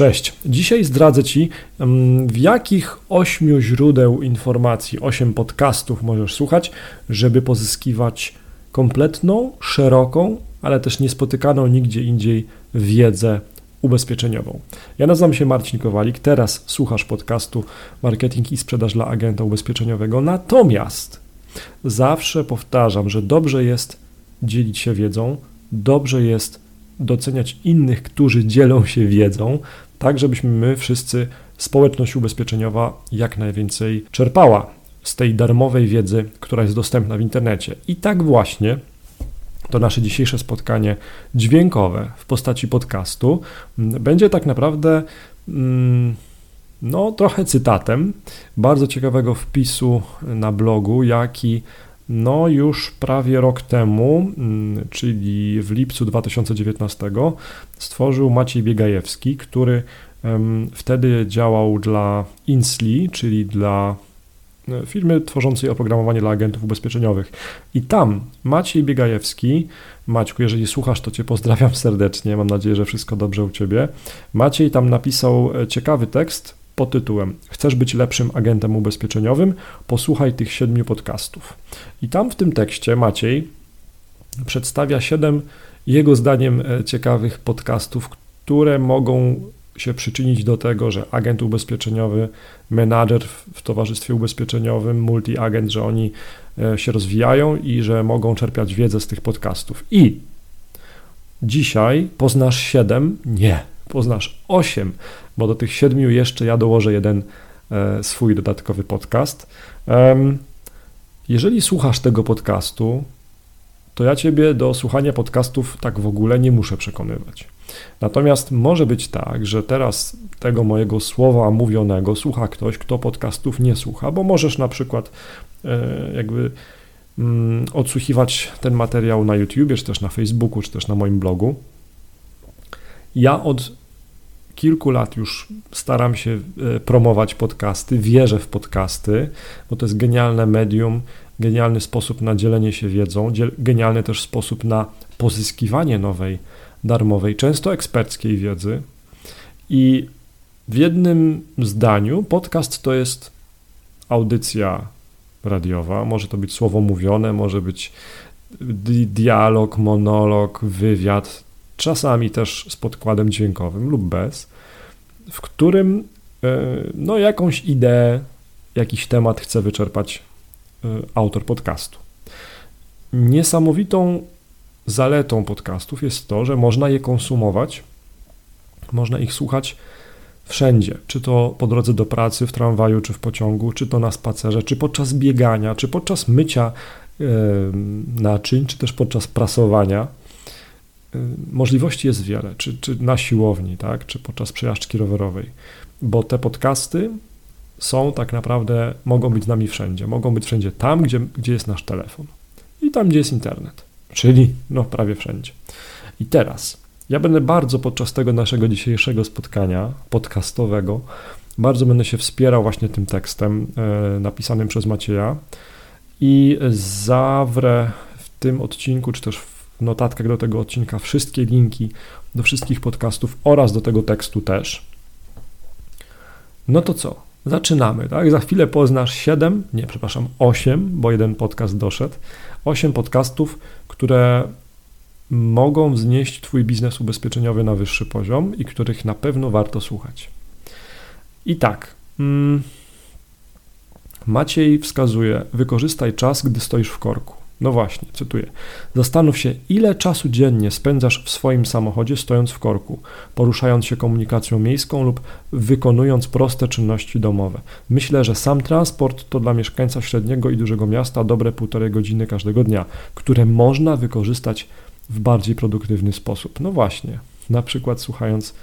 Cześć. Dzisiaj zdradzę Ci, mm, w jakich ośmiu źródeł informacji, osiem podcastów możesz słuchać, żeby pozyskiwać kompletną, szeroką, ale też niespotykaną nigdzie indziej wiedzę ubezpieczeniową. Ja nazywam się Marcin Kowalik, teraz słuchasz podcastu Marketing i Sprzedaż dla Agenta Ubezpieczeniowego, natomiast zawsze powtarzam, że dobrze jest dzielić się wiedzą, dobrze jest doceniać innych, którzy dzielą się wiedzą, tak żebyśmy my wszyscy, społeczność ubezpieczeniowa, jak najwięcej czerpała z tej darmowej wiedzy, która jest dostępna w internecie. I tak właśnie to nasze dzisiejsze spotkanie dźwiękowe w postaci podcastu będzie tak naprawdę mm, no, trochę cytatem bardzo ciekawego wpisu na blogu, jaki no już prawie rok temu, mm, czyli w lipcu 2019, stworzył Maciej Biegajewski, który wtedy działał dla Insli, czyli dla e, firmy tworzącej oprogramowanie dla agentów ubezpieczeniowych. I tam Maciej Biegajewski, Maćku, jeżeli słuchasz, to Cię pozdrawiam serdecznie, mam nadzieję, że wszystko dobrze u Ciebie. Maciej tam napisał e, ciekawy tekst pod tytułem Chcesz być lepszym agentem ubezpieczeniowym? Posłuchaj tych siedmiu podcastów. I tam w tym tekście Maciej przedstawia siedem jego zdaniem e, ciekawych podcastów, które mogą się przyczynić do tego, że agent ubezpieczeniowy, menadżer w towarzystwie ubezpieczeniowym, multi-agent, że oni e, się rozwijają i że mogą czerpiać wiedzę z tych podcastów. I dzisiaj poznasz siedem? Nie, poznasz osiem, bo do tych siedmiu jeszcze ja dołożę jeden e, swój dodatkowy podcast. Jeżeli słuchasz tego podcastu, to ja ciebie do słuchania podcastów tak w ogóle nie muszę przekonywać. Natomiast może być tak, że teraz tego mojego słowa mówionego słucha ktoś, kto podcastów nie słucha, bo możesz na przykład e, jakby mm, odsłuchiwać ten materiał na YouTube, czy też na Facebooku, czy też na moim blogu. Ja od kilku lat już staram się e, promować podcasty, wierzę w podcasty, bo to jest genialne medium, genialny sposób na dzielenie się wiedzą, genialny też sposób na pozyskiwanie nowej, darmowej, często eksperckiej wiedzy. I w jednym zdaniu podcast to jest audycja radiowa, może to być słowo mówione, może być dialog, monolog, wywiad, czasami też z podkładem dźwiękowym lub bez, w którym e, no, jakąś ideę, jakiś temat chce wyczerpać e, autor podcastu. Niesamowitą zaletą podcastów jest to, że można je konsumować, można ich słuchać wszędzie, czy to po drodze do pracy, w tramwaju, czy w pociągu, czy to na spacerze, czy podczas biegania, czy podczas mycia e, naczyń, czy też podczas prasowania. E, możliwości jest wiele, czy, czy na siłowni, tak, czy podczas przejażdżki rowerowej, bo te podcasty są tak naprawdę, mogą być z nami wszędzie. Mogą być wszędzie tam, gdzie, gdzie jest nasz telefon i tam, gdzie jest internet czyli no prawie wszędzie. I teraz ja będę bardzo podczas tego naszego dzisiejszego spotkania podcastowego, bardzo będę się wspierał właśnie tym tekstem e, napisanym przez Macieja i zawrę w tym odcinku, czy też notatkach do tego odcinka wszystkie linki do wszystkich podcastów oraz do tego tekstu też. No to co? Zaczynamy, tak? Za chwilę poznasz 7, nie, przepraszam, 8, bo jeden podcast doszedł. 8 podcastów, które mogą wznieść Twój biznes ubezpieczeniowy na wyższy poziom i których na pewno warto słuchać. I tak. Mm, Maciej wskazuje: wykorzystaj czas, gdy stoisz w korku. No właśnie, cytuję. Zastanów się, ile czasu dziennie spędzasz w swoim samochodzie stojąc w korku, poruszając się komunikacją miejską lub wykonując proste czynności domowe. Myślę, że sam transport to dla mieszkańca średniego i dużego miasta dobre półtorej godziny każdego dnia, które można wykorzystać w bardziej produktywny sposób. No właśnie, na przykład słuchając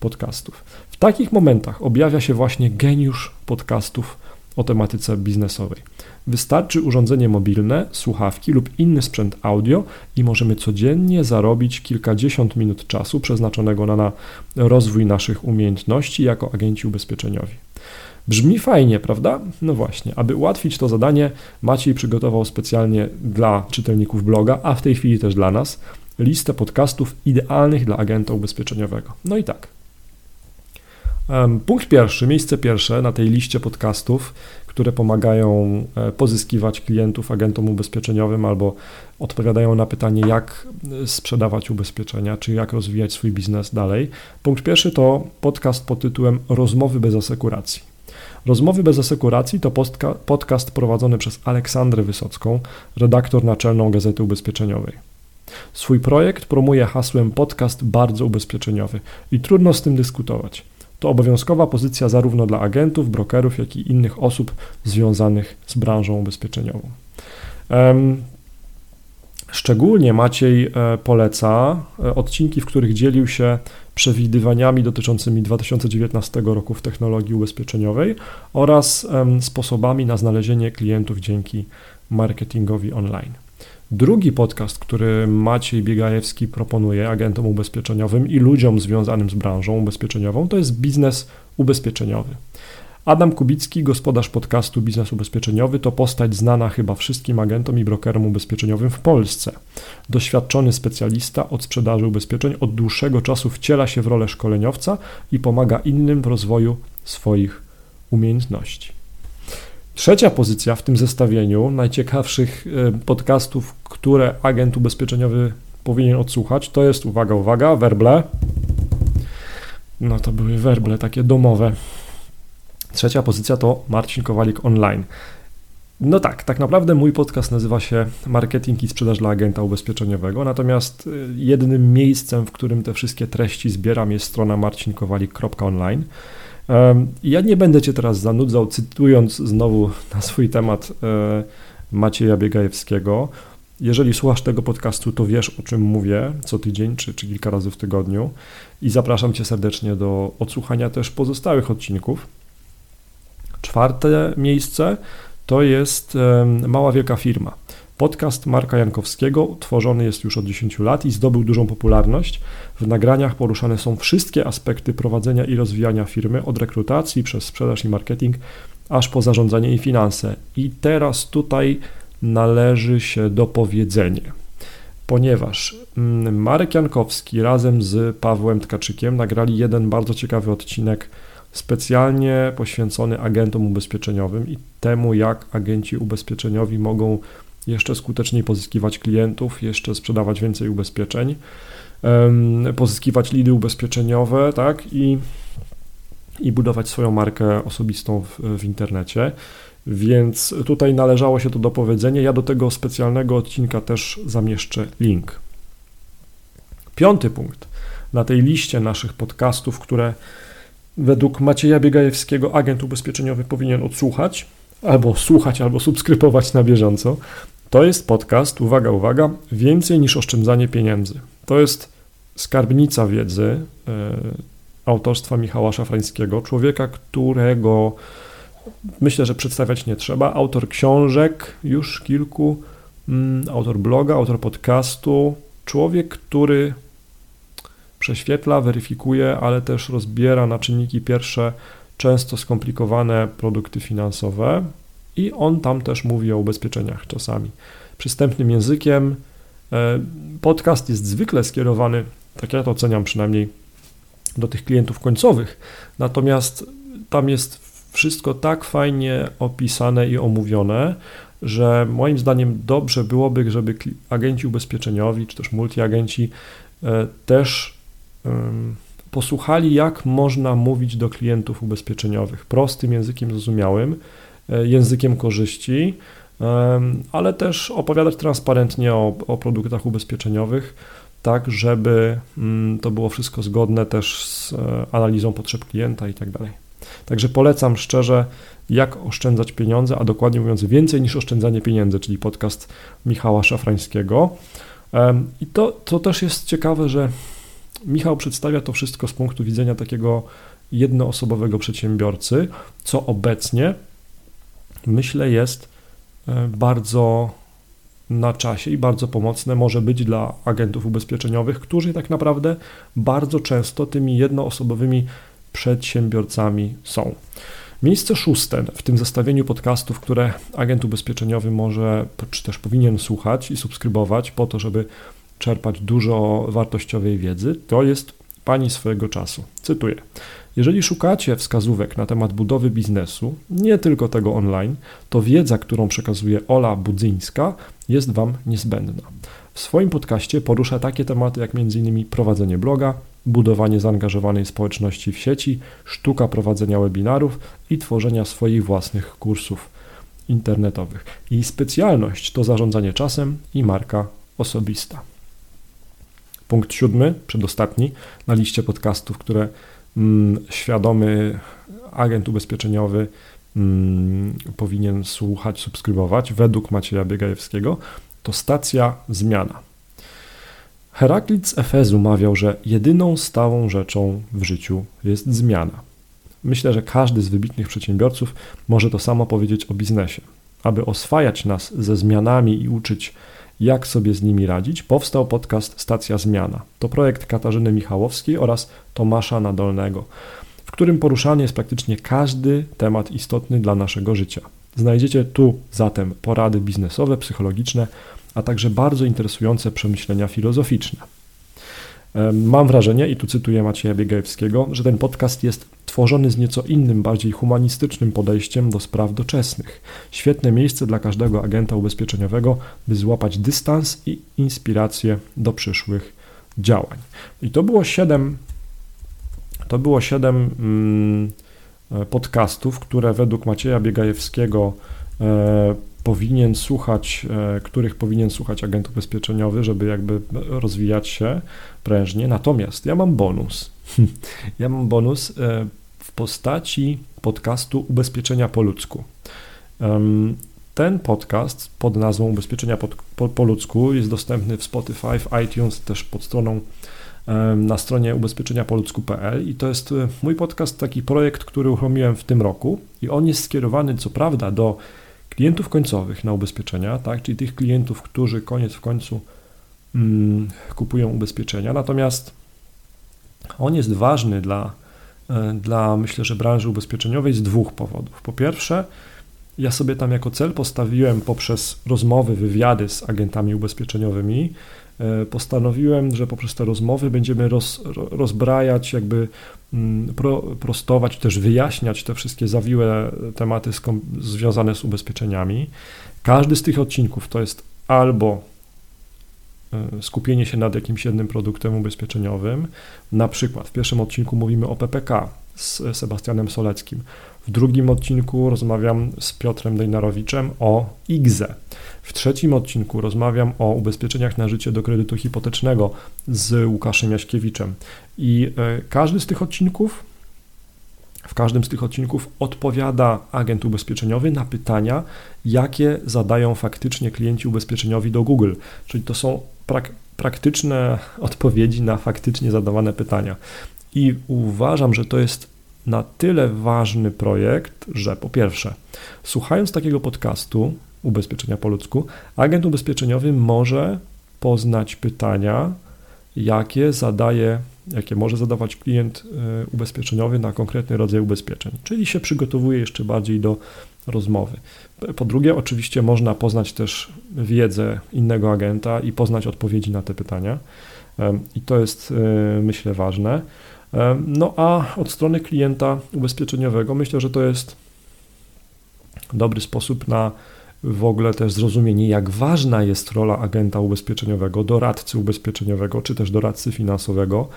podcastów. W takich momentach objawia się właśnie geniusz podcastów o tematyce biznesowej. Wystarczy urządzenie mobilne, słuchawki lub inny sprzęt audio i możemy codziennie zarobić kilkadziesiąt minut czasu przeznaczonego na, na rozwój naszych umiejętności jako agenci ubezpieczeniowi. Brzmi fajnie, prawda? No właśnie, aby ułatwić to zadanie, Maciej przygotował specjalnie dla czytelników bloga, a w tej chwili też dla nas, listę podcastów idealnych dla agenta ubezpieczeniowego. No i tak. Punkt pierwszy, miejsce pierwsze na tej liście podcastów, które pomagają e, pozyskiwać klientów agentom ubezpieczeniowym albo odpowiadają na pytanie, jak e, sprzedawać ubezpieczenia, czy jak rozwijać swój biznes dalej. Punkt pierwszy to podcast pod tytułem Rozmowy bez asekuracji. Rozmowy bez asekuracji to podcast prowadzony przez Aleksandrę Wysocką, redaktor naczelną Gazety Ubezpieczeniowej. Swój projekt promuje hasłem podcast bardzo ubezpieczeniowy i trudno z tym dyskutować. To obowiązkowa pozycja zarówno dla agentów, brokerów, jak i innych osób związanych z branżą ubezpieczeniową. Szczególnie Maciej e, poleca e, odcinki, w których dzielił się przewidywaniami dotyczącymi 2019 roku w technologii ubezpieczeniowej oraz sposobami na znalezienie klientów dzięki marketingowi online. Drugi podcast, który Maciej Biegajewski proponuje agentom ubezpieczeniowym i ludziom związanym z branżą ubezpieczeniową, to jest biznes ubezpieczeniowy. Adam Kubicki, gospodarz podcastu Biznes Ubezpieczeniowy, to postać znana chyba wszystkim agentom i brokerom ubezpieczeniowym w Polsce. Doświadczony specjalista od sprzedaży ubezpieczeń od dłuższego czasu wciela się w rolę szkoleniowca i pomaga innym w rozwoju swoich umiejętności. Trzecia pozycja w tym zestawieniu najciekawszych e, podcastów, które agent ubezpieczeniowy powinien odsłuchać, to jest, uwaga, uwaga, werble. No to były werble takie domowe. Trzecia pozycja to Marcin Kowalik Online. No tak, tak naprawdę mój podcast nazywa się Marketing i sprzedaż dla agenta ubezpieczeniowego, natomiast e, jednym miejscem, w którym te wszystkie treści zbieram jest strona marcinkowalik.online. Ja nie będę Cię teraz zanudzał, cytując znowu na swój temat e, Macieja Biegajewskiego. Jeżeli słuchasz tego podcastu, to wiesz o czym mówię co tydzień czy, czy kilka razy w tygodniu i zapraszam Cię serdecznie do odsłuchania też pozostałych odcinków. Czwarte miejsce to jest Mała Wielka Firma. Podcast Marka Jankowskiego tworzony jest już od 10 lat i zdobył dużą popularność. W nagraniach poruszane są wszystkie aspekty prowadzenia i rozwijania firmy, od rekrutacji przez sprzedaż i marketing, aż po zarządzanie i finanse. I teraz tutaj należy się dopowiedzenie, ponieważ mm, Marek Jankowski razem z Pawłem Tkaczykiem nagrali jeden bardzo ciekawy odcinek specjalnie poświęcony agentom ubezpieczeniowym i temu, jak agenci ubezpieczeniowi mogą jeszcze skuteczniej pozyskiwać klientów, jeszcze sprzedawać więcej ubezpieczeń, pozyskiwać lidy ubezpieczeniowe, tak, i, i budować swoją markę osobistą w, w internecie. Więc tutaj należało się to do powiedzenia. Ja do tego specjalnego odcinka też zamieszczę link. Piąty punkt na tej liście naszych podcastów, które według Macieja Biegajewskiego agent ubezpieczeniowy powinien odsłuchać, albo słuchać, albo subskrybować na bieżąco, to jest podcast, uwaga, uwaga, więcej niż oszczędzanie pieniędzy. To jest skarbnica wiedzy e, autorstwa Michała Szafrańskiego, człowieka, którego myślę, że przedstawiać nie trzeba. Autor książek, już kilku, mm, autor bloga, autor podcastu, człowiek, który prześwietla, weryfikuje, ale też rozbiera na czynniki pierwsze często skomplikowane produkty finansowe, i on tam też mówi o ubezpieczeniach czasami. Przystępnym językiem. E, podcast jest zwykle skierowany, tak ja to oceniam przynajmniej, do tych klientów końcowych, natomiast tam jest wszystko tak fajnie opisane i omówione, że moim zdaniem dobrze byłoby, żeby agenci ubezpieczeniowi czy też multiagenci e, też posłuchali, jak można mówić do klientów ubezpieczeniowych prostym językiem zrozumiałym, językiem korzyści, ale też opowiadać transparentnie o, o produktach ubezpieczeniowych, tak żeby mm, to było wszystko zgodne też z e, analizą potrzeb klienta i tak dalej. Także polecam szczerze, jak oszczędzać pieniądze, a dokładnie mówiąc więcej niż oszczędzanie pieniędzy, czyli podcast Michała Szafrańskiego. I to, to też jest ciekawe, że Michał przedstawia to wszystko z punktu widzenia takiego jednoosobowego przedsiębiorcy, co obecnie myślę, jest e, bardzo na czasie i bardzo pomocne może być dla agentów ubezpieczeniowych, którzy tak naprawdę bardzo często tymi jednoosobowymi przedsiębiorcami są. Miejsce szóste w tym zestawieniu podcastów, które agent ubezpieczeniowy może czy też powinien słuchać i subskrybować po to, żeby czerpać dużo wartościowej wiedzy, to jest pani swojego czasu. Cytuję. Jeżeli szukacie wskazówek na temat budowy biznesu, nie tylko tego online, to wiedza, którą przekazuje Ola Budzyńska, jest Wam niezbędna. W swoim podcaście porusza takie tematy jak m.in. prowadzenie bloga, budowanie zaangażowanej społeczności w sieci, sztuka prowadzenia webinarów i tworzenia swoich własnych kursów internetowych. Jej specjalność to zarządzanie czasem i marka osobista. Punkt siódmy, przedostatni na liście podcastów, które świadomy agent ubezpieczeniowy mm, powinien słuchać, subskrybować według Macieja Biegajewskiego, to stacja zmiana. Heraklit z Efezu mawiał, że jedyną stałą rzeczą w życiu jest zmiana. Myślę, że każdy z wybitnych przedsiębiorców może to samo powiedzieć o biznesie. Aby oswajać nas ze zmianami i uczyć, jak sobie z nimi radzić, powstał podcast Stacja Zmiana. To projekt Katarzyny Michałowskiej oraz Tomasza Nadolnego, w którym poruszany jest praktycznie każdy temat istotny dla naszego życia. Znajdziecie tu zatem porady biznesowe, psychologiczne, a także bardzo interesujące przemyślenia filozoficzne. Mam wrażenie, i tu cytuję Macieja Biegajewskiego, że ten podcast jest tworzony z nieco innym, bardziej humanistycznym podejściem do spraw doczesnych. Świetne miejsce dla każdego agenta ubezpieczeniowego, by złapać dystans i inspirację do przyszłych działań. I to było siedem, to było siedem mm, podcastów, które według Macieja Biegajewskiego e, powinien słuchać, e, których powinien słuchać agent ubezpieczeniowy, żeby jakby rozwijać się prężnie. Natomiast ja mam bonus. Ja mam bonus e, w postaci podcastu Ubezpieczenia po ludzku. Ten podcast pod nazwą Ubezpieczenia po, po, po ludzku jest dostępny w Spotify, w iTunes, też pod stroną na stronie ubezpieczeniapoludzku.pl i to jest e, mój podcast, taki projekt, który uruchomiłem w tym roku. I on jest skierowany co prawda do klientów końcowych na ubezpieczenia, tak, czyli tych klientów, którzy koniec w końcu mm, kupują ubezpieczenia, natomiast on jest ważny dla, dla, myślę, że branży ubezpieczeniowej z dwóch powodów. Po pierwsze, ja sobie tam jako cel postawiłem poprzez rozmowy, wywiady z agentami ubezpieczeniowymi, e, postanowiłem, że poprzez te rozmowy będziemy roz, rozbrajać, jakby mm, pro, prostować, też wyjaśniać te wszystkie zawiłe tematy związane z ubezpieczeniami. Każdy z tych odcinków to jest albo e, skupienie się nad jakimś jednym produktem ubezpieczeniowym. Na przykład w pierwszym odcinku mówimy o PPK z Sebastianem Soleckim. W drugim odcinku rozmawiam z Piotrem Dejnarowiczem o IGZE. W trzecim odcinku rozmawiam o ubezpieczeniach na życie do kredytu hipotecznego z Łukaszem Jaśkiewiczem. I e, każdy z tych odcinków, w każdym z tych odcinków odpowiada agent ubezpieczeniowy na pytania, jakie zadają faktycznie klienci ubezpieczeniowi do Google. Czyli to są prak praktyczne odpowiedzi na faktycznie zadawane pytania. I uważam, że to jest na tyle ważny projekt, że po pierwsze, słuchając takiego podcastu ubezpieczenia po ludzku, agent ubezpieczeniowy może poznać pytania, jakie zadaje, jakie może zadawać klient e, ubezpieczeniowy na konkretny rodzaj ubezpieczeń, czyli się przygotowuje jeszcze bardziej do rozmowy. Po drugie, oczywiście można poznać też wiedzę innego agenta i poznać odpowiedzi na te pytania. I to jest, e, myślę, ważne. No a od strony klienta ubezpieczeniowego myślę, że to jest dobry sposób na w ogóle też zrozumienie, jak ważna jest rola agenta ubezpieczeniowego, doradcy ubezpieczeniowego, czy też doradcy finansowego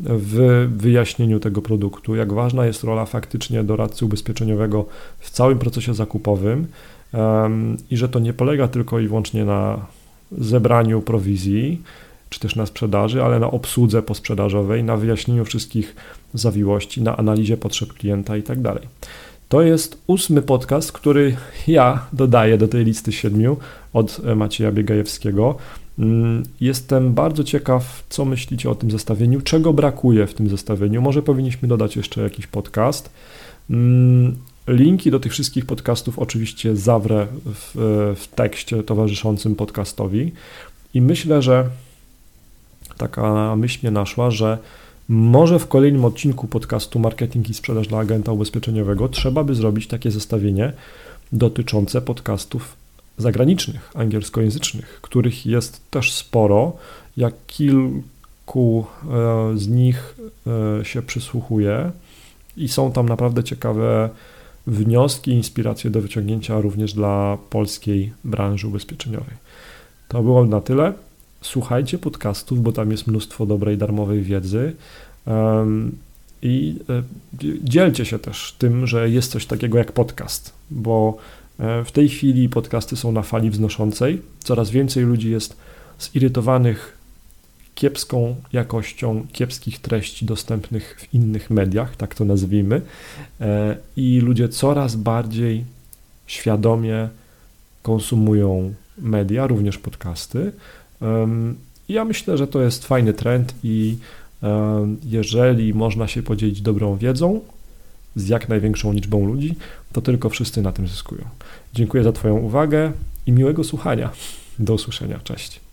w wyjaśnieniu tego produktu, jak ważna jest rola faktycznie doradcy ubezpieczeniowego w całym procesie zakupowym i że to nie polega tylko i wyłącznie na zebraniu prowizji, czy też na sprzedaży, ale na obsłudze posprzedażowej, na wyjaśnieniu wszystkich zawiłości, na analizie potrzeb klienta i tak. To jest ósmy podcast, który ja dodaję do tej listy siedmiu od Macieja Biegajewskiego. Mm, jestem bardzo ciekaw, co myślicie o tym zestawieniu, czego brakuje w tym zestawieniu. Może powinniśmy dodać jeszcze jakiś podcast. Mm, linki do tych wszystkich podcastów oczywiście zawrę w, w tekście towarzyszącym podcastowi i myślę, że taka myśl mnie naszła, że może w kolejnym odcinku podcastu Marketing i Sprzedaż dla Agenta Ubezpieczeniowego trzeba by zrobić takie zestawienie dotyczące podcastów zagranicznych, angielskojęzycznych, których jest też sporo. Jak kilku e, z nich e, się przysłuchuje, I są tam naprawdę ciekawe wnioski, inspiracje do wyciągnięcia również dla polskiej branży ubezpieczeniowej. To było na tyle. Słuchajcie podcastów, bo tam jest mnóstwo dobrej, darmowej wiedzy. I e, dzielcie się też tym, że jest coś takiego jak podcast, bo e, w tej chwili podcasty są na fali wznoszącej. Coraz więcej ludzi jest zirytowanych kiepską jakością kiepskich treści dostępnych w innych mediach, tak to nazwijmy. E, I ludzie coraz bardziej świadomie konsumują media, również podcasty. Ja myślę, że to jest fajny trend i jeżeli można się podzielić dobrą wiedzą z jak największą liczbą ludzi, to tylko wszyscy na tym zyskują. Dziękuję za Twoją uwagę i miłego słuchania. Do usłyszenia. Cześć.